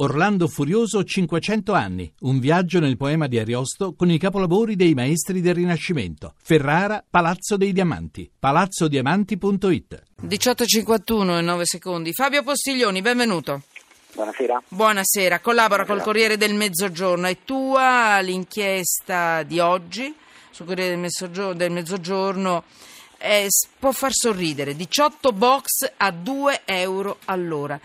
Orlando Furioso 500 anni, un viaggio nel poema di Ariosto con i capolavori dei maestri del Rinascimento. Ferrara, Palazzo dei Diamanti, palazzodiamanti.it. 18.51 e 9 secondi. Fabio Postiglioni, benvenuto. Buonasera. Buonasera, collabora col Corriere del Mezzogiorno. È tua l'inchiesta di oggi sul Corriere del Mezzogiorno, del Mezzogiorno eh, può far sorridere. 18 box a 2 euro all'ora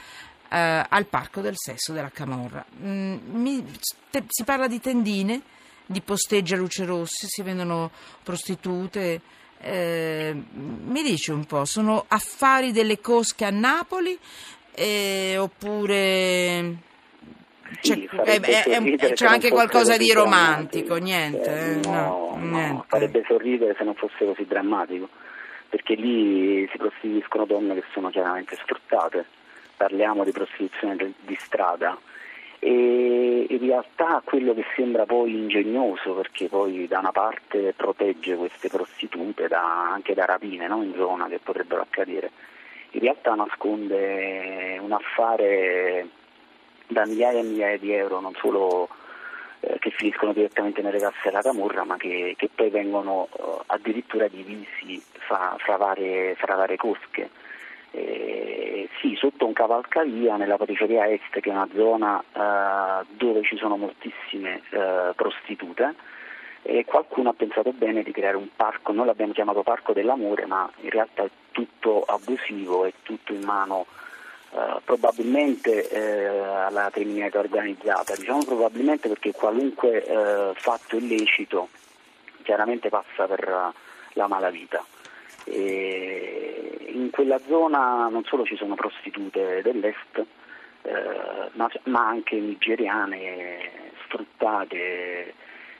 eh, al Parco del Sesso della Camorra. Mm, mi, te, si parla di tendine, di posteggi a luce rosse, si vendono prostitute. Eh, mi dice un po', sono affari delle cosche a Napoli eh, oppure c'è, Sì, eh, farebbe è- è- sorridere c'è anche qualcosa di romantico, niente, Eh, eh? no, no, niente. farebbe sorridere se non fosse così drammatico, perché lì si prostituiscono donne che sono chiaramente sfruttate, parliamo di prostituzione di strada e in realtà quello che sembra poi ingegnoso, perché poi da una parte protegge queste prostitute da- anche da rapine no? in zona che potrebbero accadere, in realtà nasconde un affare da migliaia e migliaia di euro, non solo eh, che finiscono direttamente nelle casse della Camorra, ma che, che poi vengono eh, addirittura divisi fra, fra varie, fra varie cosche. Eh, sì, sotto un cavalcavia nella periferia est, che è una zona eh, dove ci sono moltissime eh, prostitute, e qualcuno ha pensato bene di creare un parco, noi l'abbiamo chiamato Parco dell'Amore, ma in realtà è tutto abusivo, è tutto in mano eh, probabilmente eh, alla criminalità organizzata, diciamo probabilmente perché qualunque eh, fatto illecito chiaramente passa per la malavita. E in quella zona non solo ci sono prostitute dell'est, eh, ma, ma anche nigeriane sfruttate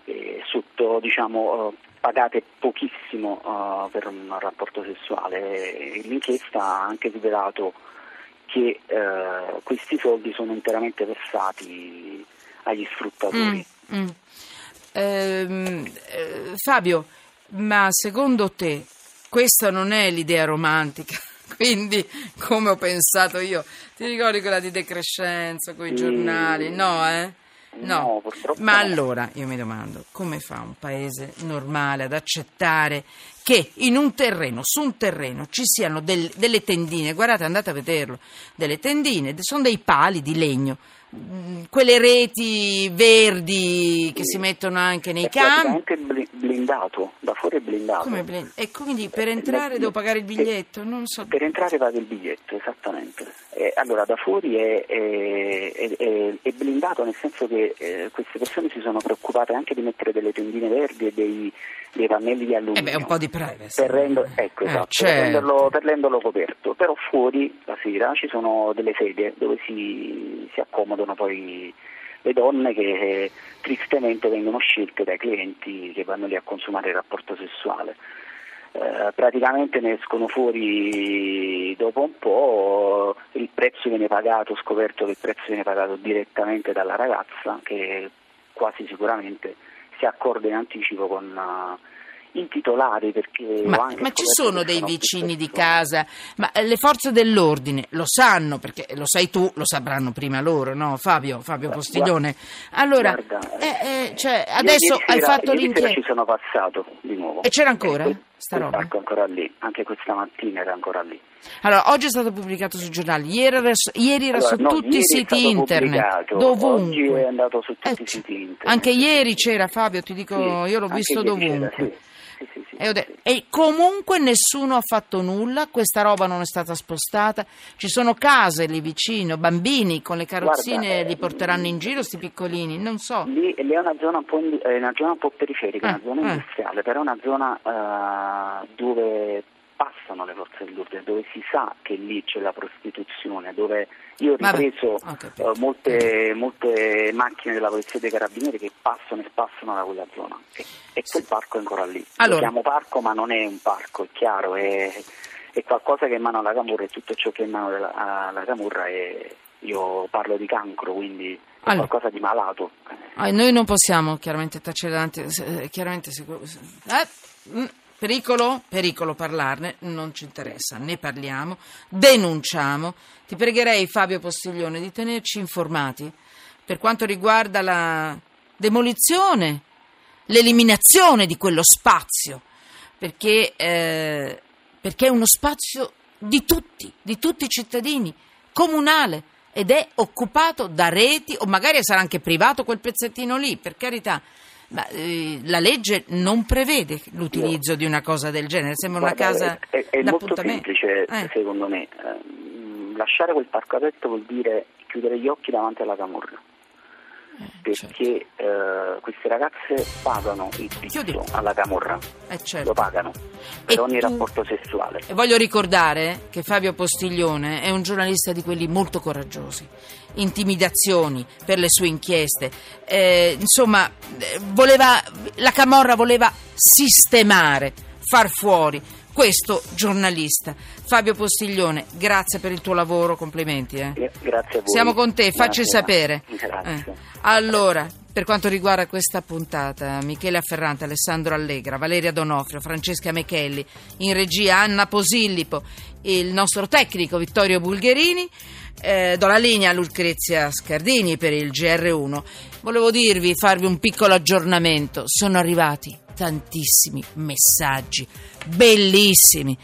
eh, sotto, diciamo, eh, pagate pochissimo eh, per un rapporto sessuale. L'inchiesta ha anche rivelato che eh, questi soldi sono interamente versati agli sfruttatori. Mm, mm. Ehm, eh, Fabio, ma secondo te questa non è l'idea romantica? Quindi, come ho pensato io, ti ricordi quella di decrescenza con i giornali? No, eh? No, purtroppo Ma no. allora io mi domando come fa un paese normale ad accettare che in un terreno, su un terreno, ci siano del- delle tendine, guardate, andate a vederlo, delle tendine, sono dei pali di legno, quelle reti verdi che Sì. si mettono anche nei campi. bli- blindato, da fuori è blindato. Blind- E quindi per entrare Eh, devo pagare il eh, biglietto? Non so. Per entrare paga il biglietto, esattamente. Eh, allora, da fuori è, è- è- blindato nel senso che eh, queste persone si sono preoccupate anche di mettere delle tendine verdi e dei, dei pannelli di alluminio. Eh beh, un po' di privacy. Per, rendo- ecco, Eh, esatto, per certo. renderlo, per renderlo coperto, però fuori la sera ci sono delle sedie dove si, si accomodano poi le donne che eh, tristemente vengono scelte dai clienti che vanno lì a consumare il rapporto sessuale. Eh, praticamente ne escono fuori dopo un po', il prezzo viene pagato, scoperto che il prezzo viene pagato direttamente dalla ragazza che quasi sicuramente si accorda in anticipo con eh, i titolari perché Ma, ma ci sono dei vicini di casa, ma eh, le forze dell'ordine lo sanno, perché lo sai tu, lo sapranno prima loro, no Fabio, Fabio Guarda, Postiglione? Allora, Guarda, eh, eh, cioè, io adesso hai sera- fatto l'inchiesta. ci sono passato di nuovo. E c'era ancora, quel- sta roba? è ancora lì, anche questa mattina era ancora lì. Allora, oggi è stato pubblicato sui giornali, ieri era, ieri era Allora, su no, tutti i siti internet, dovunque. Oggi è andato su tutti Eh, i siti internet. Anche ieri c'era Fabio, ti dico, Sì, io l'ho visto ieri c'era, dovunque. sì. Sì, sì, sì, E, e comunque nessuno ha fatto nulla, questa roba non è stata spostata, ci sono case lì vicino, bambini con le carrozzine Guarda, eh, li porteranno in giro, sti piccolini, non so. Lì, lì è una zona un po', in- è una zona un po' periferica, Eh, una zona eh. industriale, però è una zona eh, dove passano le forze dell'ordine, dove si sa che lì c'è la prostituzione, dove io ho Vabbè, ripreso ho capito. eh, molte, molte macchine della polizia e dei carabinieri che passano e spassano da quella zona e, e quel parco è ancora lì. Allora. Lo chiamo parco ma non è un parco, è chiaro, è, è qualcosa che è in mano alla Camurra e tutto ciò che è in mano della- alla Camurra è, io parlo di cancro, quindi è Allora. qualcosa di malato. Ah, noi non possiamo chiaramente tacere davanti, eh, chiaramente sicuro- eh, mm, pericolo, pericolo parlarne, non ci interessa, ne parliamo, denunciamo. Ti pregherei Fabio Postiglione di tenerci informati per quanto riguarda la demolizione, l'eliminazione di quello spazio, perché, eh, perché è uno spazio di tutti, di tutti i cittadini, comunale ed è occupato da reti o magari sarà anche privato quel pezzettino lì, per carità. Ma eh, la legge non prevede l'utilizzo no. di una cosa del genere, sembra Guarda, una casa è, è molto semplice Eh. secondo me. Eh, lasciare quel parco aperto vuol dire chiudere gli occhi davanti alla camorra. Certo. Perché eh, queste ragazze pagano il pizzo alla camorra, Eh, lo certo. pagano per E ogni tu- rapporto sessuale. E voglio ricordare che Fabio Postiglione è un giornalista di quelli molto coraggiosi, intimidazioni per le sue inchieste, eh, insomma, eh, voleva, la Camorra voleva sistemare, far fuori questo giornalista. Fabio Postiglione, grazie per il tuo lavoro, complimenti. eh. Eh, Grazie a voi. Siamo con te, facci sapere. Grazie. Eh. Allora, per quanto riguarda questa puntata, Michele Afferrante, Alessandro Allegra, Valeria Donofrio, Francesca Mechelli, in regia Anna Posillipo, il nostro tecnico Vittorio Bulgherini, eh, do la linea a Lucrezia Scardini per il GR1. Volevo dirvi, farvi un piccolo aggiornamento. Sono arrivati tantissimi messaggi, bellissimi.